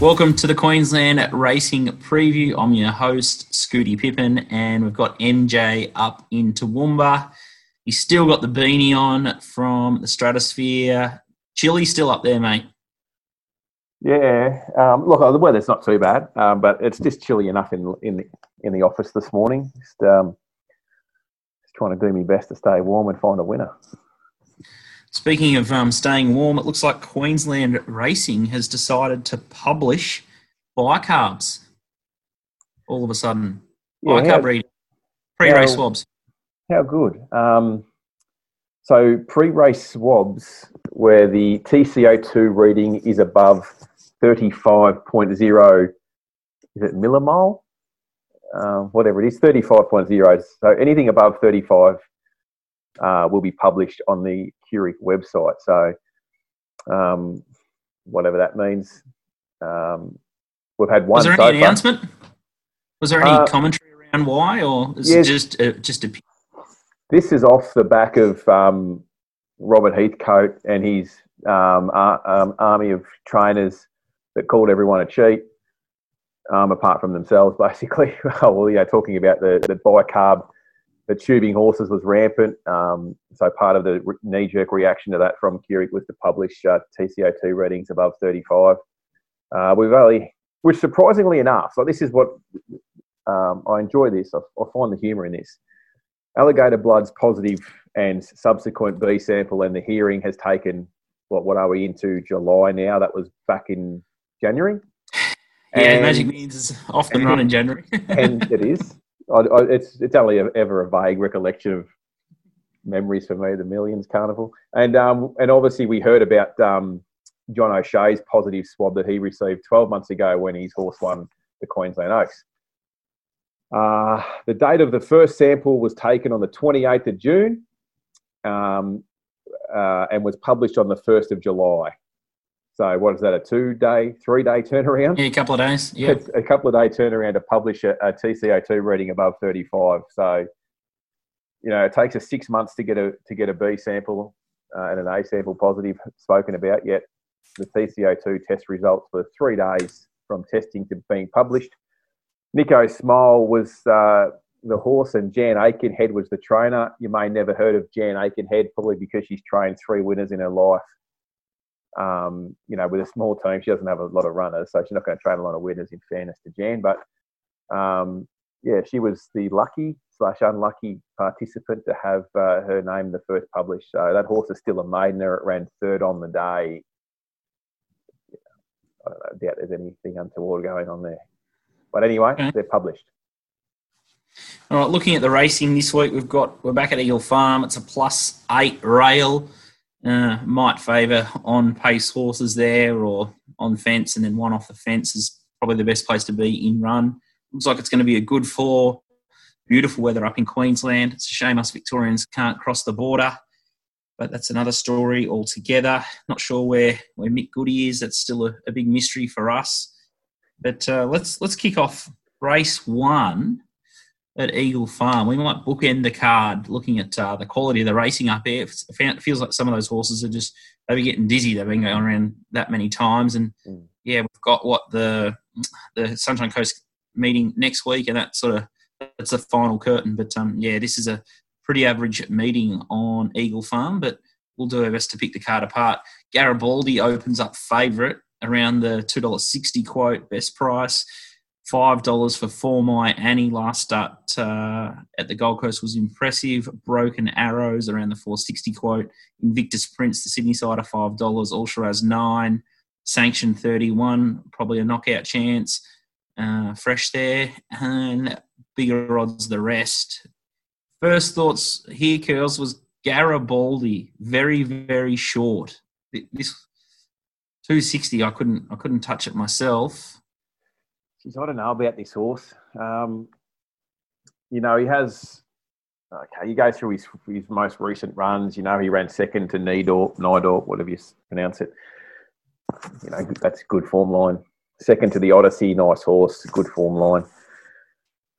Welcome to the Queensland Racing Preview. I'm your host, Scooty Pippin, and we've got MJ up in Toowoomba. He's still got the beanie on from the stratosphere. Chilly still up there, mate. Yeah, um, look, the weather's not too bad, um, but it's just chilly enough in in the in the office this morning. Just, um, just trying to do my best to stay warm and find a winner. Speaking of um, staying warm, it looks like Queensland Racing has decided to publish bicarbs all of a sudden. Yeah, bicarb reading, pre-race swabs. How good. Um, so pre-race swabs where the TCO2 reading is above 35.0, is it millimole? Uh, whatever it is, 35.0. So anything above 35 uh, will be published on the QRIC website. So um, whatever that means. Um, we've had one Was there so any far. announcement? Was there any Uh, commentary around why, or is yes. it just uh, just a This is off the back of um, Robert Heathcote and his um, ar- um, army of trainers that called everyone a cheat, um, apart from themselves, basically. well, yeah, talking about the, the bicarb, the tubing horses was rampant. Um, so part of the re- knee-jerk reaction to that from QRIC was to publish uh, TCO2 readings above 35. Uh, we've only, which surprisingly enough, so this is what um, I enjoy this. I, I find the humour in this alligator blood's positive and subsequent B sample and the hearing has taken what what are we into July now? That was back in January. yeah? And- Magic means is off and run in January. and it is. I, I, it's it's only a, ever a vague recollection of memories for me, the Millions Carnival, and um and obviously we heard about um John O'Shea's positive swab that he received 12 months ago when his horse won the Queensland Oaks. Uh, the date of the first sample was taken on the 28th of June, um, uh, and was published on the 1st of July. So what is that? A two-day, three-day turnaround? yeah, a couple of days. Yeah, It's a couple of day turnaround to publish a, a TCO2 reading above 35. So, you know, it takes us six months to get a to get a B sample uh, and an A sample positive spoken about. Yet the TCO2 test results were three days from testing to being published. Nico Smile was uh, the horse, and Jan Aikenhead was the trainer. You may never heard of Jan Aikenhead, probably because she's trained three winners in her life um, you know, with a small team, she doesn't have a lot of runners, so she's not going to train a lot of winners. In fairness to Jan, but um, yeah, she was the lucky slash unlucky participant to have uh, her name the first published. So that horse is still a maidener. It ran third on the day. I don't know, I doubt there's anything untoward going on there. But anyway, Okay. they're published. All right, looking at the racing this week, we've got we're back at Eagle Farm. It's a plus eight rail. Uh, might favour on pace horses there or on fence, and then one off the fence is probably the best place to be in run. Looks like it's going to be a good four. Beautiful weather up in Queensland. It's a shame us Victorians can't cross the border, but that's another story altogether. Not sure where where Mick Goody is. That's still a, a big mystery for us. But uh, let's let's kick off race one at Eagle Farm. We might bookend the card looking at uh, the quality of the racing up here. It feels like some of those horses are just they've been getting dizzy. They've been going around that many times, and Mm. yeah, we've got what the the Sunshine Coast meeting next week, and that sort of that's the final curtain. But um, yeah, this is a pretty average meeting on Eagle Farm, but we'll do our best to pick the card apart. Garibaldi opens up favourite around the two dollars sixty quote best price. Five dollars for For My Annie last start uh, at the Gold Coast was impressive. Broken Arrows around the four sixty quote. Invictus Prince, the Sydney side, of five dollars. All Shiraz nine. Sanction thirty one, probably a knockout chance. Uh, fresh there and bigger odds the rest. First thoughts here, Curls, was Garibaldi very very short. This two sixty, I couldn't I couldn't touch it myself. Geez, I don't know about this horse. Um, you know, he has. Okay, you go through his his most recent runs. You know, he ran second to Nidorp, Nidorp, whatever you pronounce it. You know, that's good form line. Second to the Odyssey, nice horse, good form line.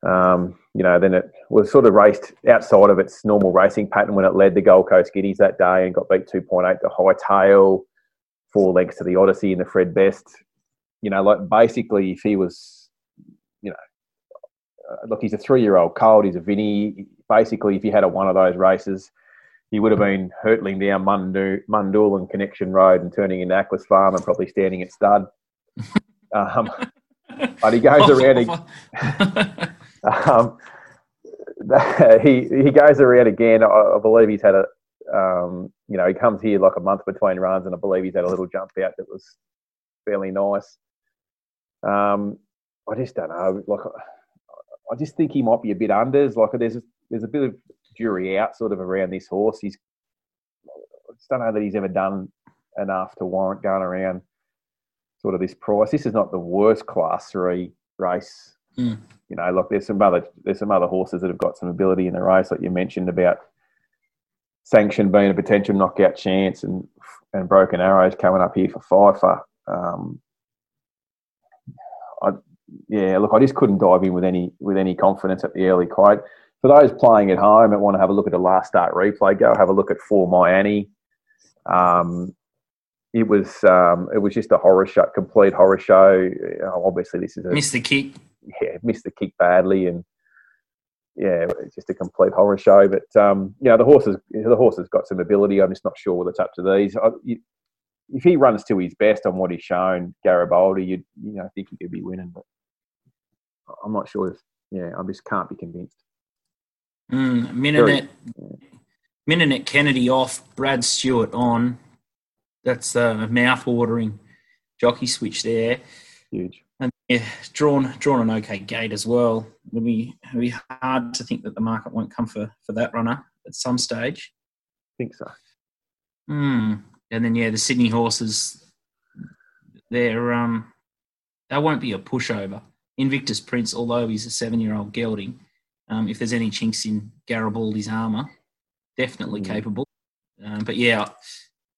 Um, you know, then it was sort of raced outside of its normal racing pattern when it led the Gold Coast Guineas that day and got beat 2.8 to High Tail, four lengths to the Odyssey in the Fred Best. You know, like basically, if he was, you know, uh, look, he's a three-year-old colt. He's a Vinny. Basically, if he had a one of those races, he would have been hurtling down Mundu, Mundoolun Connection Road and turning into Ackles Farm and probably standing at stud. Um, but he goes around. um, he he goes around again. I, I believe he's had a um, you know he comes here like a month between runs, and I believe he's had a little jump out that was fairly nice. Um, I just don't know. Like I just think he might be a bit unders. Like there's a, there's a bit of jury out sort of around this horse. He's I just don't know that he's ever done enough to warrant going around sort of this price. This is not the worst class three race Mm. You know, like there's some other there's some other horses that have got some ability in the race, like you mentioned about sanction being a potential knockout chance, and and broken arrows coming up here for Pfeiffer. Um, I, yeah, look, I just couldn't dive in with any with any confidence at the early quote. For those playing at home and want to have a look at the last start replay, go have a look at For Annie. Um, it was um, it was just a horror show, complete horror show. obviously, this is a missed the kick yeah, missed the kick badly, and yeah, it's just a complete horror show. But um, yeah, the horses the horse has got some ability. I'm just not sure whether it's up to these. I, you, if he runs to his best on what he's shown, Garibaldi, you you know think he could be winning, but I'm not sure. If, yeah, I just can't be convinced. Mm, Mininet, yeah. Kennedy off, Brad Stewart on. That's a mouth-watering jockey switch there. Huge. And yeah, drawn drawn an okay gate as well. It'll be it'll be hard to think that the market won't come for, for that runner at some stage. I think so. Hmm. And then yeah, the Sydney horses, they're um, they won't be a pushover. Invictus Prince, although he's a seven-year-old gelding, um, if there's any chinks in Garibaldi's armour, definitely mm. capable. Um, but yeah,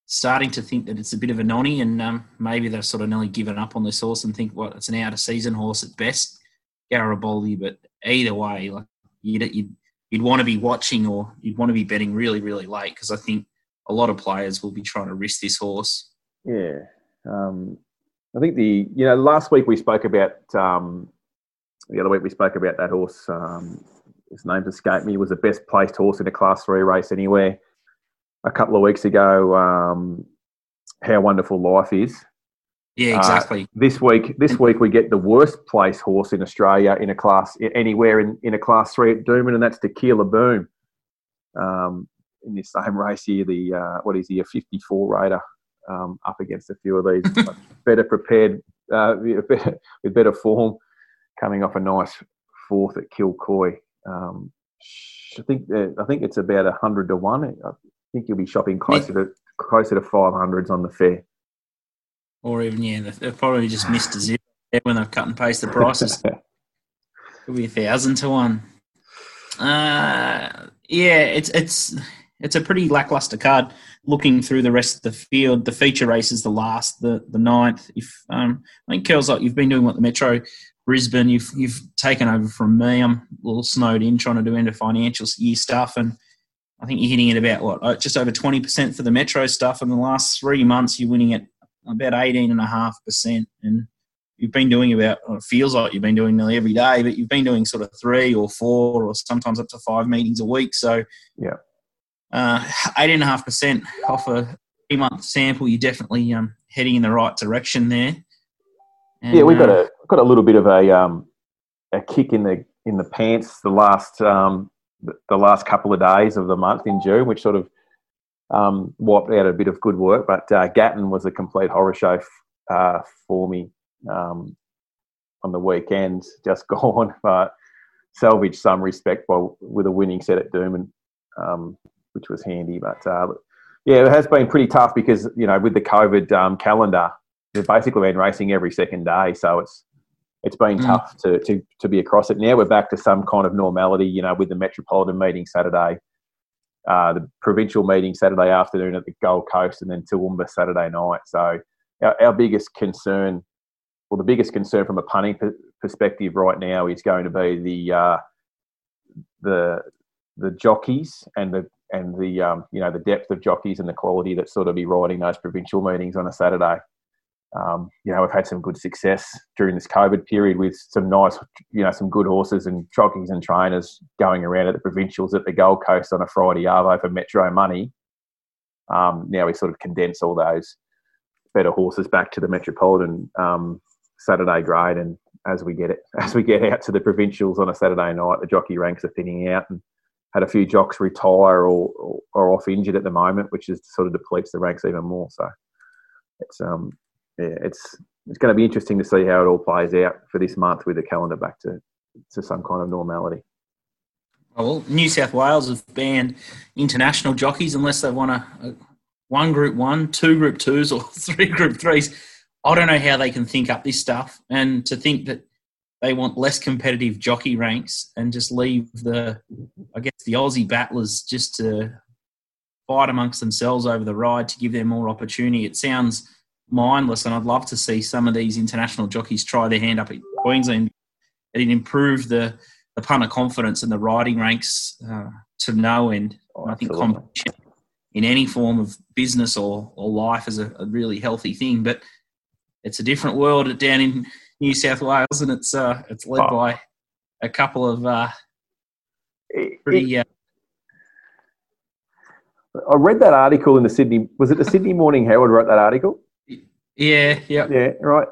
starting to think that it's a bit of a nonny, and um, maybe they've sort of nearly given up on this horse and think, well, it's an out of season horse at best, Garibaldi. But either way, like you'd, you'd, you'd want to be watching or you'd want to be betting really, really late because I think a lot of players will be trying to risk this horse. Yeah. Um, I think the, you know, last week we spoke about, um, the other week we spoke about that horse. Um, his name's escaped me. He was the best placed horse in a class three race anywhere a couple of weeks ago um, how wonderful life is. Yeah, uh, exactly. Uh, this week, this week we get the worst place horse in Australia in a class anywhere in, in a class three at Doomben, and that's Tequila Boom. Um, in this same race here, the uh, what is he a 54 raider um, up against a few of these better prepared uh, with better form, coming off a nice fourth at Kilcoy. Um, I think I think it's about hundred to one I think you'll be shopping closer to closer to five hundreds on the fair. Or even yeah, they've probably just missed a zero when they've cut and paste the prices. Could be a thousand to one. Uh, yeah, it's it's it's a pretty lackluster card. Looking through the rest of the field, the feature race is the last, the the ninth. If um, I think Curls like you've been doing what the Metro Brisbane, you've you've taken over from me. I'm a little snowed in trying to do end of financial year stuff, and I think you're hitting it about what uh, just over 20% for the metro stuff. In the last three months, you're winning at about 18.5%. And you've been doing about, it feels like you've been doing nearly every day, but you've been doing sort of three or four or sometimes up to five meetings a week. So, yeah, uh, 18.5% off a three month sample, you're definitely um, heading in the right direction there. And, yeah, we got uh, a got a little bit of a um, a kick in the in the pants the last um, the last couple of days of the month in June, which sort of um, wiped out a bit of good work. But uh, Gatton was a complete horror show f- uh, for me um, on the weekend, just gone. But salvaged some respect by with a winning set at Doomben, um, which was handy. But uh, yeah, it has been pretty tough because you know with the COVID um, calendar, we've basically been racing every second day, so it's it's been mm. tough to, to, to be across it. Now we're back to some kind of normality, you know, with the Metropolitan meeting Saturday, uh, the provincial meeting Saturday afternoon at the Gold Coast, and then Toowoomba Saturday night. So our, our biggest concern, well, the biggest concern from a punting perspective right now is going to be the uh, the the jockeys and the and the um, you know the depth of jockeys and the quality that sort of be riding those provincial meetings on a Saturday. um, you know, we've had some good success during this COVID period with some nice, you know, some good horses and jockeys and trainers going around at the provincials at the Gold Coast on a Friday arvo for Metro money. Um, now we sort of condense all those better horses back to the Metropolitan um, Saturday grade, and as we get it, as we get out to the provincials on a Saturday night, the jockey ranks are thinning out, and had a few jocks retire or, or, or off injured at the moment, which is sort of depletes the ranks even more. So it's um yeah, it's it's going to be interesting to see how it all plays out for this month with the calendar back to to some kind of normality. Well, New South Wales have banned international jockeys unless they want a, a one group one, two group twos, or three group threes. I don't know how they can think up this stuff and to think that they want less competitive jockey ranks and just leave the, I guess, the Aussie battlers just to fight amongst themselves over the ride to give them more opportunity. It sounds mindless, and I'd love to see some of these international jockeys try their hand up at Queensland. And it improved the the punter confidence and the riding ranks uh, to no end. I think competition in any form of business or, or life is a, a, really healthy thing, but it's a different world down in New South Wales, and it's uh, it's led oh. by a couple of uh, pretty. Uh, I read that article in the Sydney. Was it the Sydney Morning Herald wrote that article? Yeah, yeah. Yeah, right.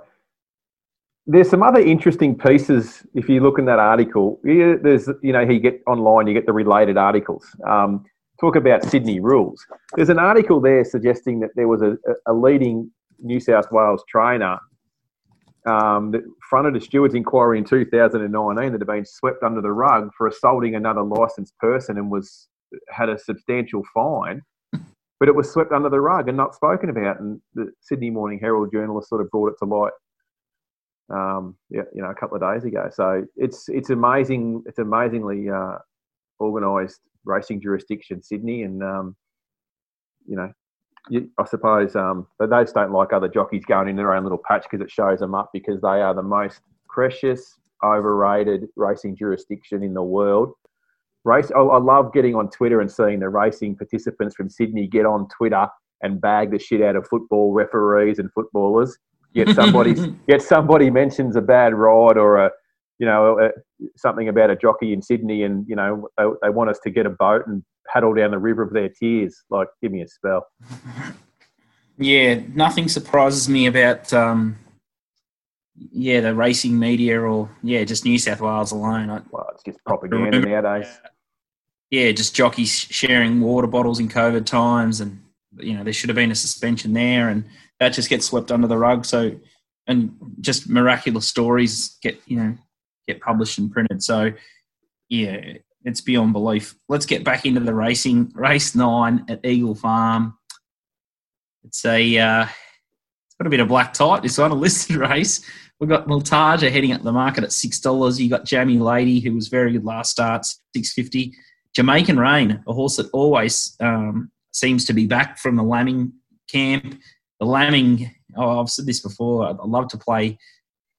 There's some other interesting pieces if you look in that article. Yeah, there's, you know, you get online, you get the related articles. Um, talk about Sydney rules. There's an article there suggesting that there was a, a leading New South Wales trainer um, that fronted a steward's inquiry in 2019 that had been swept under the rug for assaulting another licensed person and was had a substantial fine but it was swept under the rug and not spoken about. And the Sydney Morning Herald journalist sort of brought it to light, um, you know, a couple of days ago. So it's it's amazing. It's amazingly uh, organised racing jurisdiction, Sydney, and um, you know, I suppose um, they just don't like other jockeys going in their own little patch because it shows them up because they are the most precious, overrated racing jurisdiction in the world race. I, I love getting on Twitter and seeing the racing participants from Sydney get on Twitter and bag the shit out of football referees and footballers. Yet somebody, yet somebody mentions a bad ride or a, you know, a, something about a jockey in Sydney, and you know they, they want us to get a boat and paddle down the river of their tears. Like, give me a spell. Yeah, nothing surprises me about um, yeah, the racing media or yeah, just New South Wales alone. I, well, it's just propaganda nowadays. Yeah, just jockeys sharing water bottles in COVID times, and you know there should have been a suspension there, and that just gets swept under the rug. So, and just miraculous stories get you know get published and printed. So, yeah, it's beyond belief. Let's get back into the racing. Race nine at Eagle Farm. It's a uh, it's got a bit of black type. It's on a listed race. We've got Multaja heading up the market at six dollars. You got Jamie Lady, who was very good last start, six fifty. Jamaican Rain, a horse that always um, seems to be back from the lambing camp. The lambing, oh, I've said this before. I'd love to play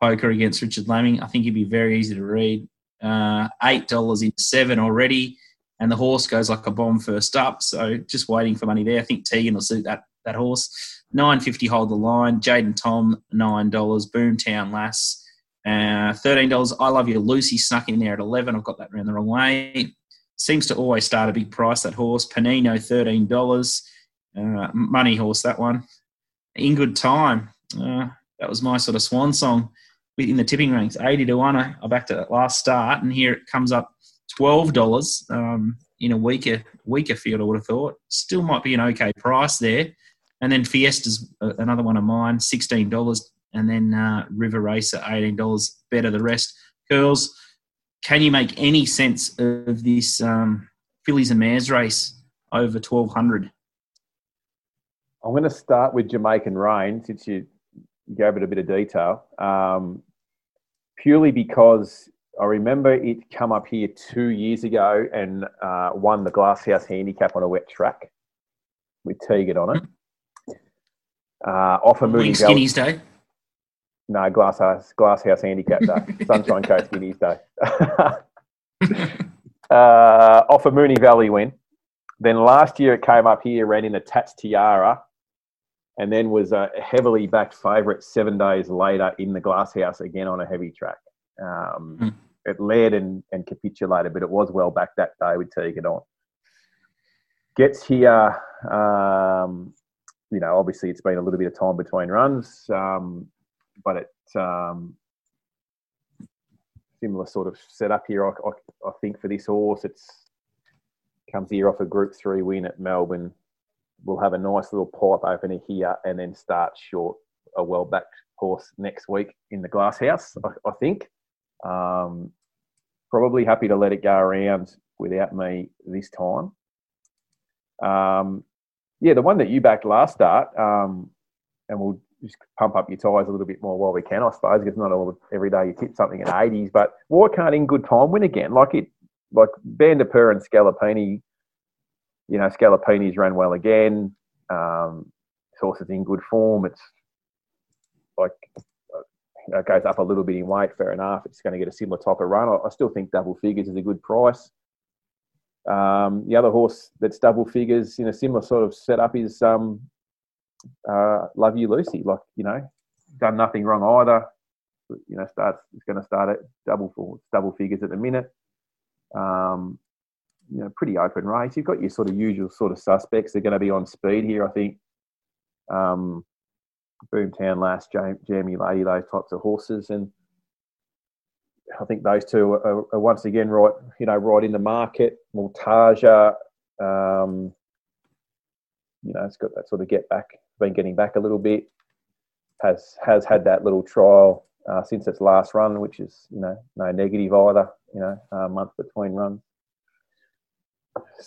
poker against Richard Lambing. I think he'd be very easy to read. Uh, Eight dollars into seven already, and the horse goes like a bomb first up. So just waiting for money there. I think Tegan will suit that that horse. Nine fifty hold the line. Jaden Tom nine dollars. Boomtown Lass uh, thirteen dollars. I love you, Lucy snuck in there at eleven. I've got that around the wrong way. Seems to always start a big price. That horse Panino thirteen dollars. Uh, money horse that one. In good time. Uh, that was my sort of swan song in the tipping ranks. Eighty to one. I, I backed it last start, and here it comes up twelve dollars um, in a weaker weaker field. I would have thought. Still might be an okay price there. And then Fiesta's another one of mine, sixteen dollars, and then uh, River Racer, eighteen dollars. Better the rest. Girls, can you make any sense of this um, fillies and mares race over twelve hundred? I'm going to start with Jamaican Rain since you gave it a bit of detail. Um, purely because I remember it come up here two years ago and uh, won the Glasshouse Handicap on a wet track with Tegan on it. Uh, off a Mooney Skinnies Day. No, Glasshouse Glasshouse Handicap Day, Sunshine Coast Skinnies Day. uh, off a Moonee Valley win. Then last year it came up here, ran in the Tats Tiara, and then was a heavily backed favourite seven days later in the Glasshouse again on a heavy track. Um, mm. It led and, and capitulated, but it was well back that day with Tegan on. Gets here, um, you know, obviously it's been a little bit of time between runs, um, but it um, similar sort of setup here. I, I, I think for this horse, it's comes here off a Group Three win at Melbourne. We'll have a nice little pipe opener here, and then start short a well backed horse next week in the Glasshouse. I, I think. Um, probably happy to let it go around without me this time. Um, yeah, the one that you backed last start, um, and we'll just pump up your tyres a little bit more while we can, I suppose, because not all every day you tip something in 80s. But why can't in good time win again? Like it, like Bandipur and Scalapini, you know, Scalapini's ran well again. Um, horse is in good form. It's like it goes up a little bit in weight, fair enough. It's going to get a similar type of run. I, I still think double figures is a good price. Um, the other horse that's double figures in a similar sort of setup is um, uh, Love You Lucy. Like you know, done nothing wrong either. You know, starts it's going to start at double for double figures at the minute. Um, you know, pretty open race. You've got your sort of usual sort of suspects. They're going to be on speed here, I think. Um, Boomtown Lass, Jamie Lady, those types of horses, and I think those two are, are, once again right, you know, right in the market. Multaja, um, you know, it's got that sort of get back, been getting back a little bit. Has has had that little trial uh, since its last run, which is you know no negative either. You know, a month between runs.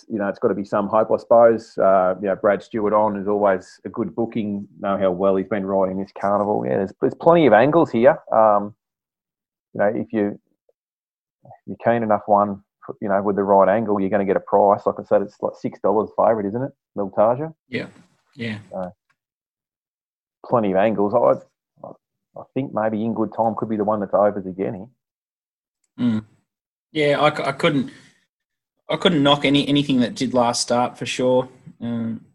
You know, it's got to be some hope, I suppose. Uh, you know, Brad Stewart on is always a good booking. Know how well he's been riding this carnival. Yeah, there's, there's plenty of angles here. Um, you know, if you if you're keen enough one, you know, with the right angle, you're going to get a price. Like I said, it's like six dollars favourite, isn't it, Multaja? Yeah, yeah. So, plenty of angles. I, I think maybe in good time could be the one that's overs again here. Mm. Yeah, I, I couldn't, I couldn't knock any anything that did last start for sure. Um,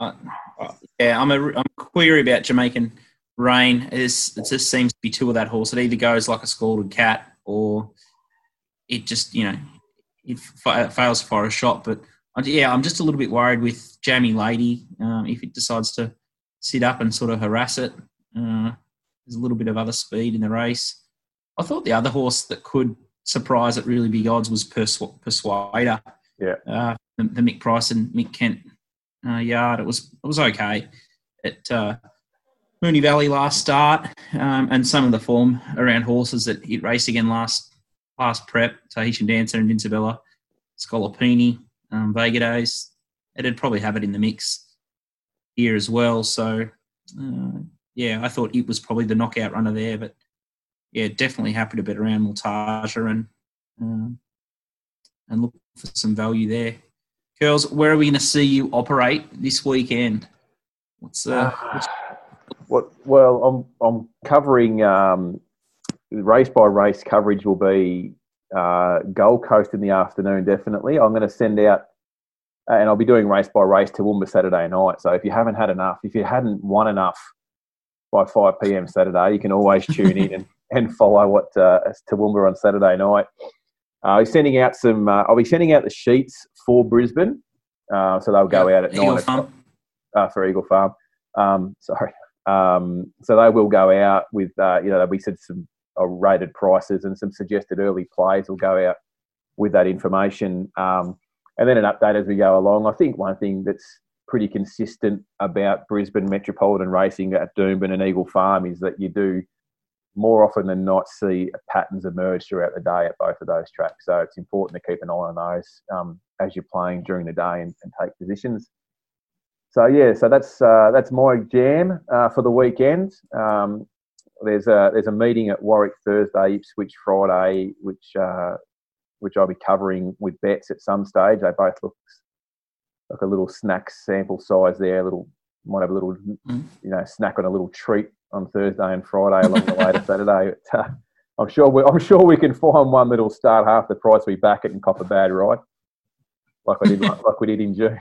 I, I, yeah, I'm a I'm query about Jamaican Rain. Is it just seems to be two of that horse. It either goes like a scalded cat or it just you know it fails for a shot. But yeah, I'm just a little bit worried with Jamie Lady um, if it decides to sit up and sort of harass it. Uh, there's a little bit of other speed in the race. I thought the other horse that could surprise at really big odds was Persu- Persuader. Yeah. Uh, the, the, Mick Price and Mick Kent uh, yard. It was it was okay. At uh, Moonee Valley last start, um, and some of the form around horses that it raced again last last prep, Tahitian Dancer and Isabella, Scalapini, um, Vega Days. It'd probably have it in the mix here as well. So, uh, yeah, I thought it was probably the knockout runner there, but yeah, definitely happy to bet around Multaja and um, and look for some value there. Girls, where are we going to see you operate this weekend? What's uh, what's... what? Well, I'm I'm covering um, race by race coverage will be uh, Gold Coast in the afternoon, definitely. I'm going to send out, and I'll be doing race by race to Toowoomba Saturday night. So if you haven't had enough, if you hadn't won enough by 5 p.m. Saturday, you can always tune in and, and follow what uh, Toowoomba on Saturday night. Uh, I'll be sending out some. Uh, I'll be sending out the sheets for Brisbane, uh, so they'll go out at Eagle nine o'clock uh, for Eagle Farm. Um, sorry, um, so they will go out with uh, you know we said some uh, rated prices and some suggested early plays will go out with that information. Um, and then an update as we go along. I think one thing that's pretty consistent about Brisbane Metropolitan Racing at Doomben and Eagle Farm is that you do more often than not see patterns emerge throughout the day at both of those tracks. So it's important to keep an eye on those um, as you're playing during the day and, and, take positions. So yeah, so that's uh, that's my jam uh, for the weekend. Um, there's a there's a meeting at Warwick Thursday, Ipswich Friday, which uh, which I'll be covering with bets at some stage. They both look like a little snack sample size there. A little might have a little mm. you know snack on a little treat on Thursday and Friday along the way to Saturday. But, uh, I'm sure we I'm sure we can find one that'll start half the price we back it and cop a bad ride, like we did like we did in June.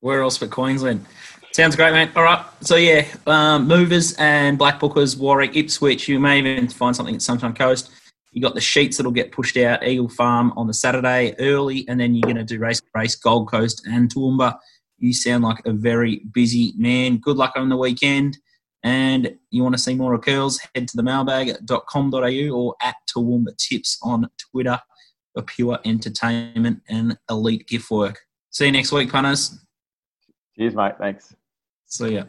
Where else but Queensland? Sounds great, mate. All right. So, yeah, um, movers and black bookers, Warwick, Ipswich. You may even find something at Sunshine Coast. You got the sheets that'll get pushed out, Eagle Farm on the Saturday early, and then you're going to do race race Gold Coast and Toowoomba. You sound like a very busy man. Good luck on the weekend. And you want to see more of Curls, head to the mailbag.com.au or at Toowoomba Tips on Twitter for pure entertainment and elite gift work. See you next week, punters. Cheers, mate. Thanks. See ya.